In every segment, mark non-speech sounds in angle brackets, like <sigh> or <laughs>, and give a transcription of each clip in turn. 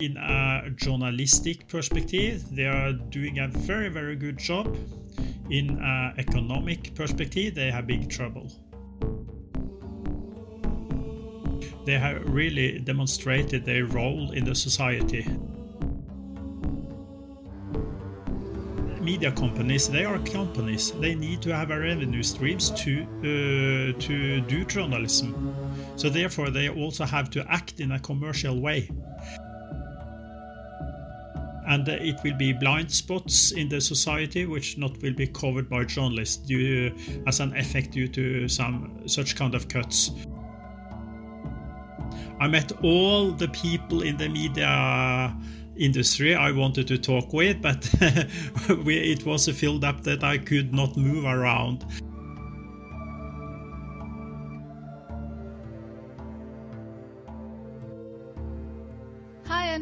In a journalistic perspective, they are doing a very, very good job. In an economic perspective, they have big trouble. They have really demonstrated their role in the society. media companies they are companies they need to have revenue streams to uh, to do journalism so therefore they also have to act in a commercial way and it will be blind spots in the society which not will be covered by journalists due, as an effect due to some such kind of cuts i met all the people in the media industry I wanted to talk with, but <laughs> it was filled up that I could not move around.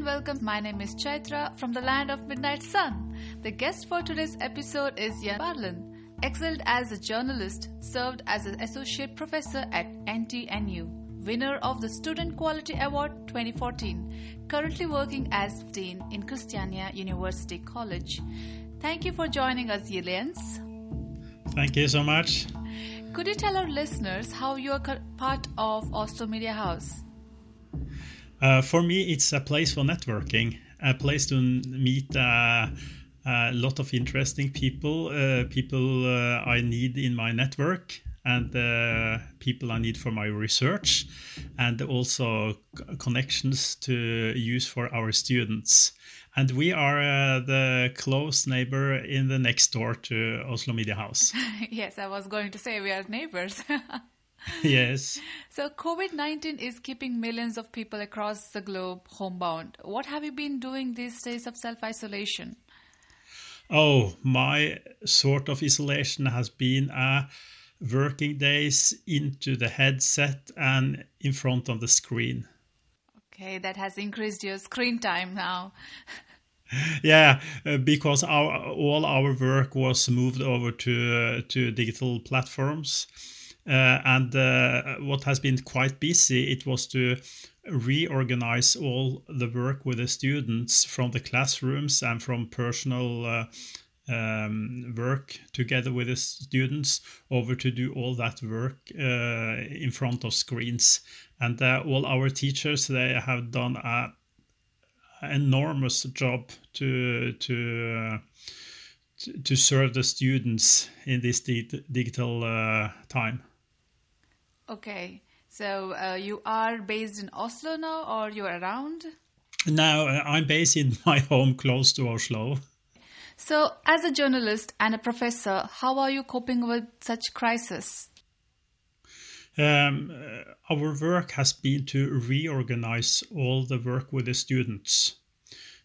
And welcome. My name is Chaitra from the land of midnight sun. The guest for today's episode is Jan Barland. Excelled as a journalist, served as an associate professor at NTNU winner of the Student Quality Award 2014, currently working as Dean in Kristiania University College. Thank you for joining us, Jens. Thank you so much. Could you tell our listeners how you are part of Oslo Media House? Uh, for me, it's a place for networking, a place to meet uh, a lot of interesting people, uh, people uh, I need in my network, and the people I need for my research, and also connections to use for our students. And we are uh, the close neighbor in the next door to Oslo Media House. <laughs> yes, I was going to say we are neighbors. <laughs> <laughs> yes. So, COVID 19 is keeping millions of people across the globe homebound. What have you been doing these days of self isolation? Oh, my sort of isolation has been a working days into the headset and in front of the screen. Okay, that has increased your screen time now. <laughs> yeah, uh, because our all our work was moved over to uh, to digital platforms, and uh, what has been quite busy it was to reorganize all the work with the students from the classrooms and from personal uh, um, work together with the students over to do all that work uh, in front of screens. And uh, all our teachers they have done a enormous job to to uh, to serve the students in this di- digital uh, time. Okay, so uh, you are based in Oslo now, or you're around? Now uh, I'm based in <laughs> my home close to Oslo. So, as a journalist and a professor, how are you coping with such crisis? Um, uh, our work has been to reorganize all the work with the students.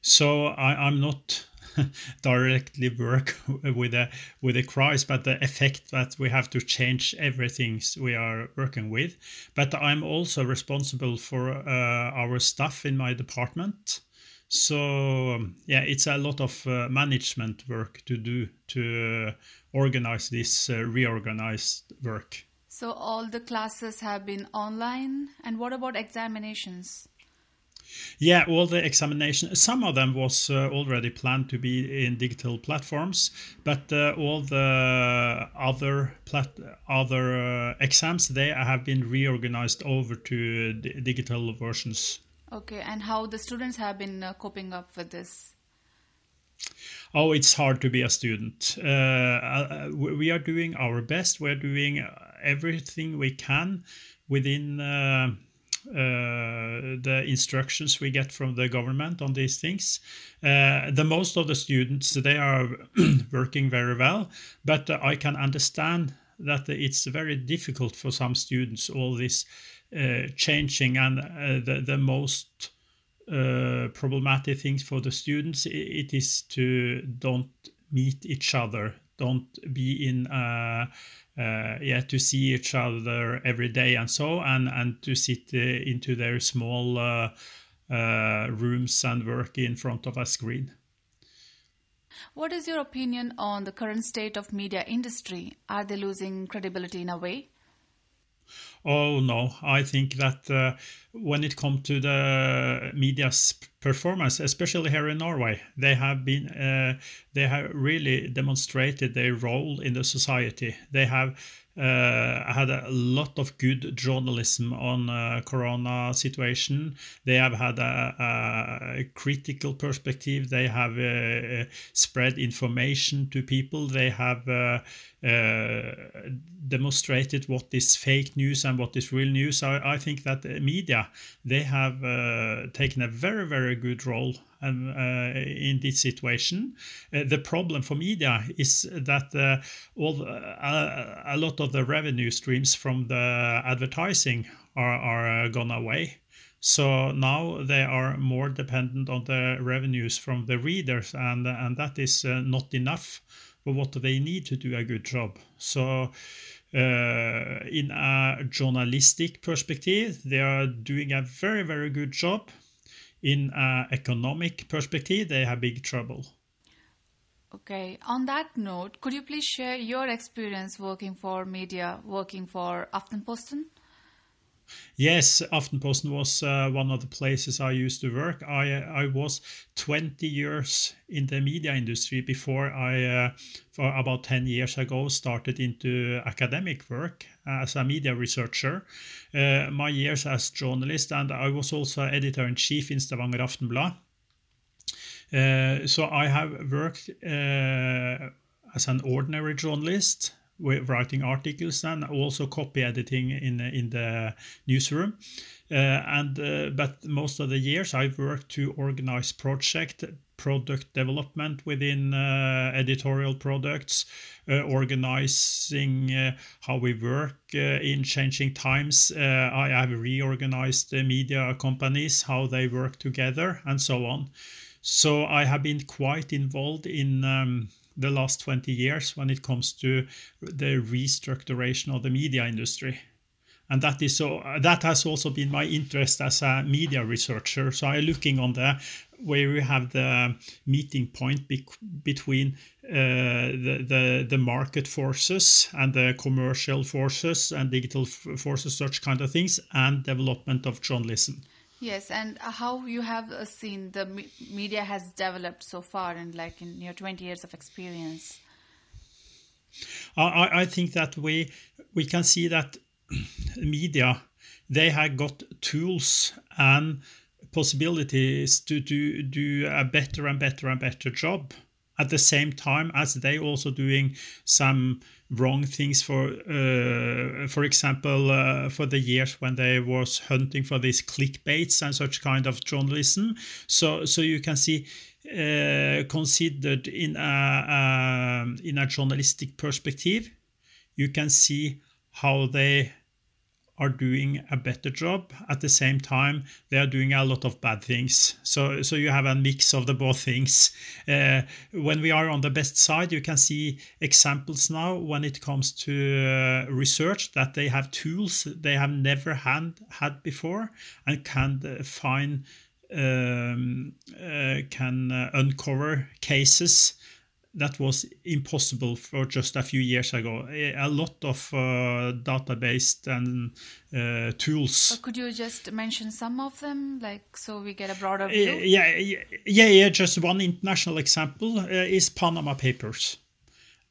So I, am not <laughs> directly work <laughs> with a with a crisis, but the effect that we have to change everything we are working with. But I'm also responsible for uh, our staff in my department. So um, yeah, it's a lot of uh, management work to do to uh, organize this uh, reorganized work. So all the classes have been online, and what about examinations? Yeah, all the examinations. Some of them was uh, already planned to be in digital platforms, but uh, all the other plat- other uh, exams they have been reorganized over to digital versions. Okay, and how the students have been uh, coping up with this? Oh, it's hard to be a student. Uh, uh we are doing our best. We're doing everything we can within uh, the instructions we get from the government on these things. Uh, the most of the students they are <clears throat> working very well, but I can understand that it's very difficult for some students all this uh, changing and uh, the, the most problematic things for the students it is to don't meet each other don't be in uh, yeah to see each other every day and so and and to sit uh, into their small rooms and work in front of a screen. What is your opinion on the current state of media industry? Are they losing credibility in a way Oh no, I think that uh, when it comes to the media's performance, especially here in Norway. They have been uh, they have really demonstrated their role in the society. They have uh, had a lot of good journalism on uh, corona situation. They have had a, a critical perspective. They have uh, spread information to people. They have uh, demonstrated what is fake news and what is real news. I, I think that the media they have uh, taken a very very good role um, uh, in this situation. Uh, the problem for media is that uh, all a lot of the revenue streams from the advertising are, are gone away. So now they are more dependent on the revenues from the readers, and and that is not enough for what they need to do a good job. So. Uh, in a journalistic perspective, they are doing a very, very good job in an economic perspective, they have big trouble. Okay. On that note, could you please share your experience working for media, working for Aftenposten? Yes, Aftenposten was uh, one of the places I used to work. I I was 20 years in the media industry before I, uh, for about 10 years ago, started into academic work as a media researcher. Uh, my years as journalist, and I was also editor in chief in Stavanger Aftenblad. Uh, so I have worked uh, as an ordinary journalist writing articles and also copy editing in in the newsroom. Uh, and uh, but most of the years I've worked to organize project product development within uh, editorial products, uh, organizing uh, how we work uh, in changing times. I have reorganized the media companies, how they work together, and so on. So I have been quite involved in um, the last 20 years when it comes to the restructuration of the media industry. And that is so that has also been my interest as a media researcher. So i'm looking on the where we have the meeting point be- between uh, the, the the market forces and the commercial forces and digital forces such kind of things and development of journalism Yes, and how you have uh, seen the media has developed so far in like in your 20 years of experience? I, I think that we we can see that <clears throat> media they have got tools and possibilities to do, do a better and better and better job at the same time as they also doing some wrong things for uh, for example uh, for the years when they was hunting for these clickbaits and such kind of journalism. So so you can see uh, considered in a um, in a journalistic perspective you can see how they are doing a better job. At the same time, they are doing a lot of bad things. So, so you have a mix of the both things. Uh, when we are on the best side, you can see examples now when it comes to uh, research that they have tools they have never had had before and can uh, find um, uh, can uh, uncover cases that was impossible for just a few years ago. A lot of uh, database and uh, tools. could you just mention some of them, like so we get a broader view? Yeah, yeah, yeah. Just one international example uh, is Panama Papers.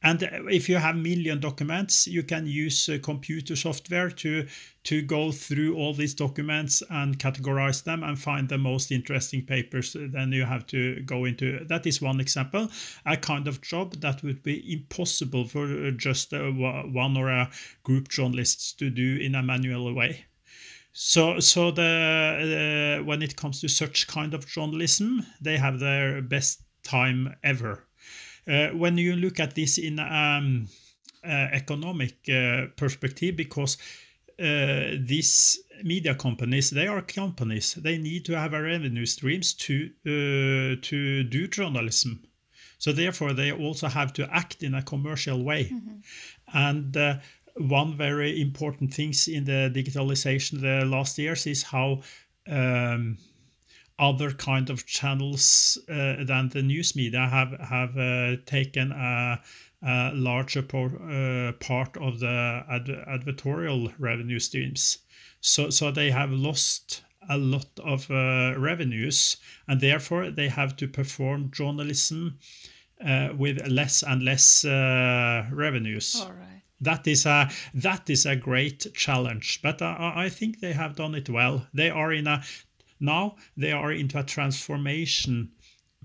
And if you have million documents, you can use uh, computer software to to go through all these documents and categorize them and find the most interesting papers. Then you have to go into that is one example, a kind of job that would be impossible for uh, just uh, one or a group journalists to do in a manual way. So, so the uh, when it comes to such kind of journalism, they have their best time ever uh, when you look at this in um, uh, economic uh, perspective, because these media companies they are companies. They need to have a revenue streams to to do journalism. So therefore they also have to act in a commercial way. Mm-hmm. and uh, one very important things in the digitalization the last years is how um, other kind of channels uh, than the news media have have uh, taken a, a larger por- uh, part of the ad- advertorial revenue streams. So so they have lost a lot of uh, revenues, and therefore they have to perform journalism uh, with less and less uh, revenues. All right. That is a that is a great challenge, but I, I think they have done it well. They are in a now they are into a transformation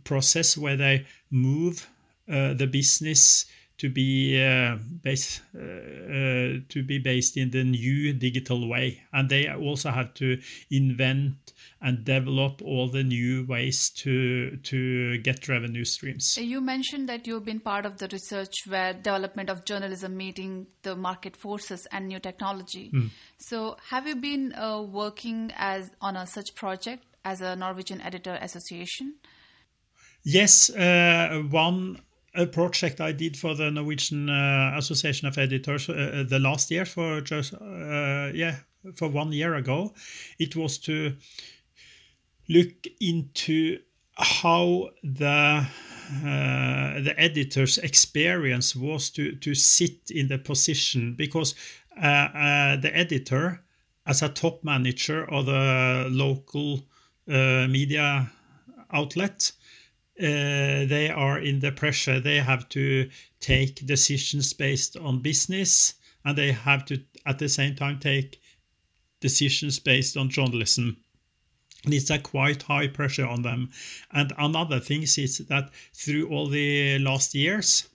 process where they move uh, the business to be uh, based uh, uh, to be based in the new digital way, and they also have to invent and develop all the new ways to to get revenue streams. You mentioned that you've been part of the research where development of journalism meeting the market forces and new technology. Mm. So, have you been uh, working as on a such project as a Norwegian Editor Association? Yes, uh, one a project I did for the Norwegian uh, Association of Editors uh, uh, the last year for just uh, yeah for one year ago. It was to look into how the uh, the editor's experience was to to sit in the position because uh, the editor as a top manager of the local media outlet uh, they are in the pressure. They have to take decisions based on business, and they have to at the same time take decisions based on journalism. And it's a quite high pressure on them. And another thing is that through all the last years,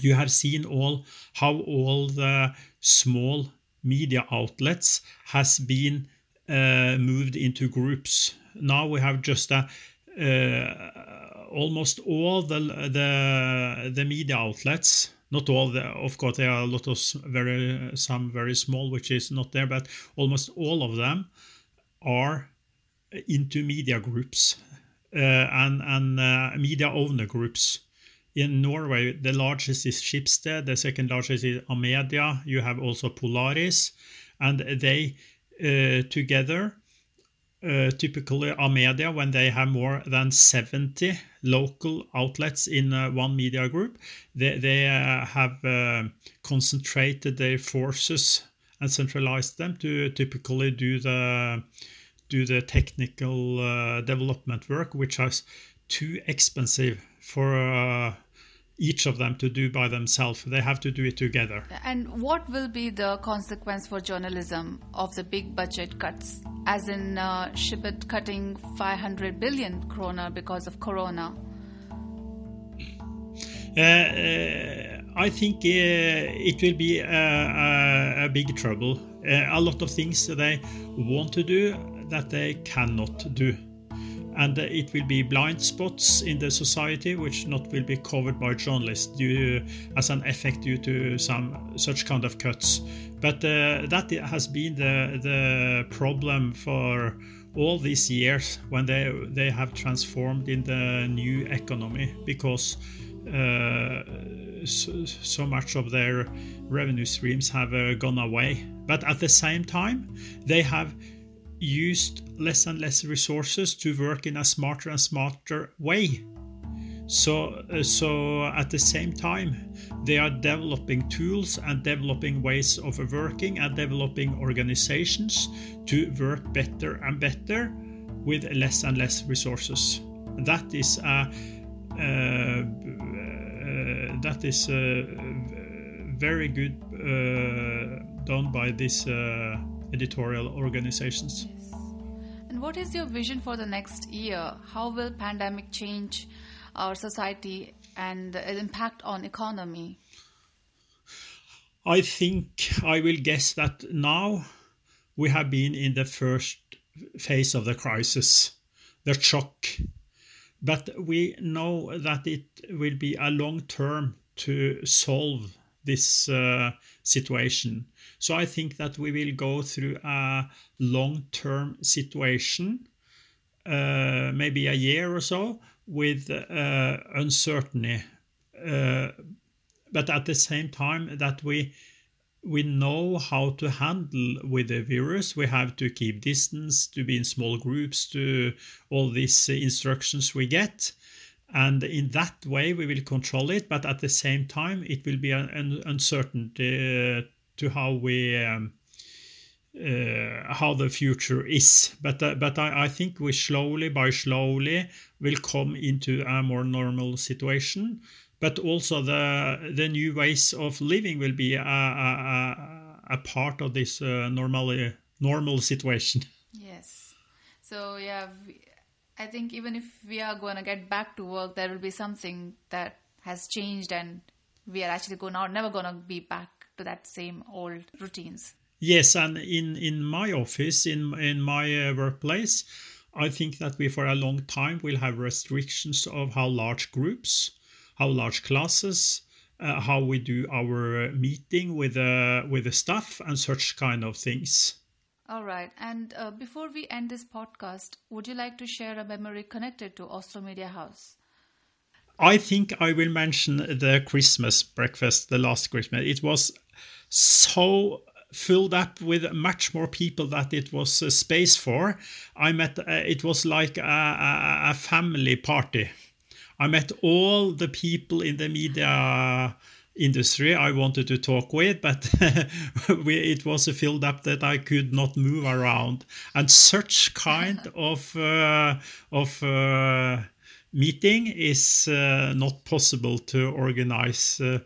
you have seen all how all the small media outlets has been uh, moved into groups. Now we have just a uh, almost all the the the media outlets not all the, of course there are a lot of very some very small which is not there but almost all of them are into media groups uh, and and uh, media owner groups. In Norway the largest is Schibsted the second largest is Amedia. You have also Polaris and they uh, together typically Amedia when they have more than 70 local outlets in uh, one media group they, they uh, have uh, concentrated their forces and centralized them to typically do the do the technical uh, development work which is too expensive for uh, each of them to do by themselves. They have to do it together. And what will be the consequence for journalism of the big budget cuts? As in uh, Schibsted cutting 500 billion krona because of Corona? Uh, uh, I think uh, it will be a, a, a big trouble. Uh, a lot of things they want to do that they cannot do and it will be blind spots in the society which not will be covered by journalists due as an effect due to some such kind of cuts. But uh, that has been the the problem for all these years when they they have transformed in the new economy because uh, so, so, much of their revenue streams have uh, gone away. But at the same time they have used less and less resources to work in a smarter and smarter way. So, uh, so at the same time, they are developing tools and developing ways of working and developing organizations to work better and better with less and less resources. That is a uh, uh, that is uh, very good uh, done by this uh, editorial organizations. Yes. And what is your vision for the next year? How will pandemic change our society and the impact on economy? I think I will guess that now we have been in the first phase of the crisis, the shock. But we know that it will be a long term to solve this uh, situation. So I think that we will go through a long term situation, uh, maybe a year or so, with uh, uncertainty. Uh, but at the same time, that we we know how to handle with the virus. We have to keep distance, to be in small groups, to all these instructions we get and in that way we will control it but at the same time it will be an uncertainty uh, to how we um, uh, how the future is. But uh, but I, I, think we slowly by slowly will come into a more normal situation. But also the the new ways of living will be a, a, a part of this uh, normally normal situation. Yes. So yeah, I think even if we are going to get back to work, there will be something that has changed, and we are actually going out, never going to be back to that same old routines. Yes, and in in my office, in in my uh, workplace, I think that we for a long time will have restrictions of how large groups, how large classes, uh, how we do our meeting with uh, with the staff and such kind of things. All right. And uh, before we end this podcast, would you like to share a memory connected to Oslo Media House? I think I will mention the Christmas breakfast, the last Christmas. It was so filled up with much more people that it was uh, space for. I met, uh, it was like a, a, a, family party. I met all the people in the media industry I wanted to talk with, but <laughs> we, it was filled up that I could not move around. And such <laughs> kind of, uh, of, uh, meeting is uh, not possible to organize uh,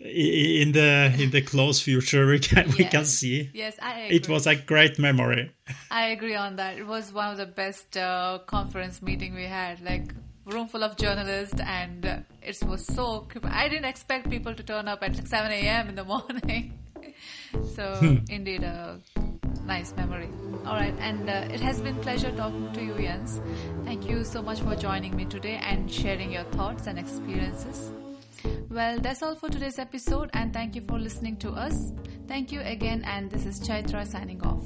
in the in the close future we can yes. we can see yes i agree. it was a great memory i agree on that it was one of the best uh, conference meeting we had like room full of journalists and it was so i didn't expect people to turn up at 7 a.m in the <laughs> morning so hmm. indeed a nice memory all right and uh, it has been pleasure talking to you jens thank you so much for joining me today and sharing your thoughts and experiences well, that's all for today's episode, and thank you for listening to us. Thank you again, and this is Chaitra signing off.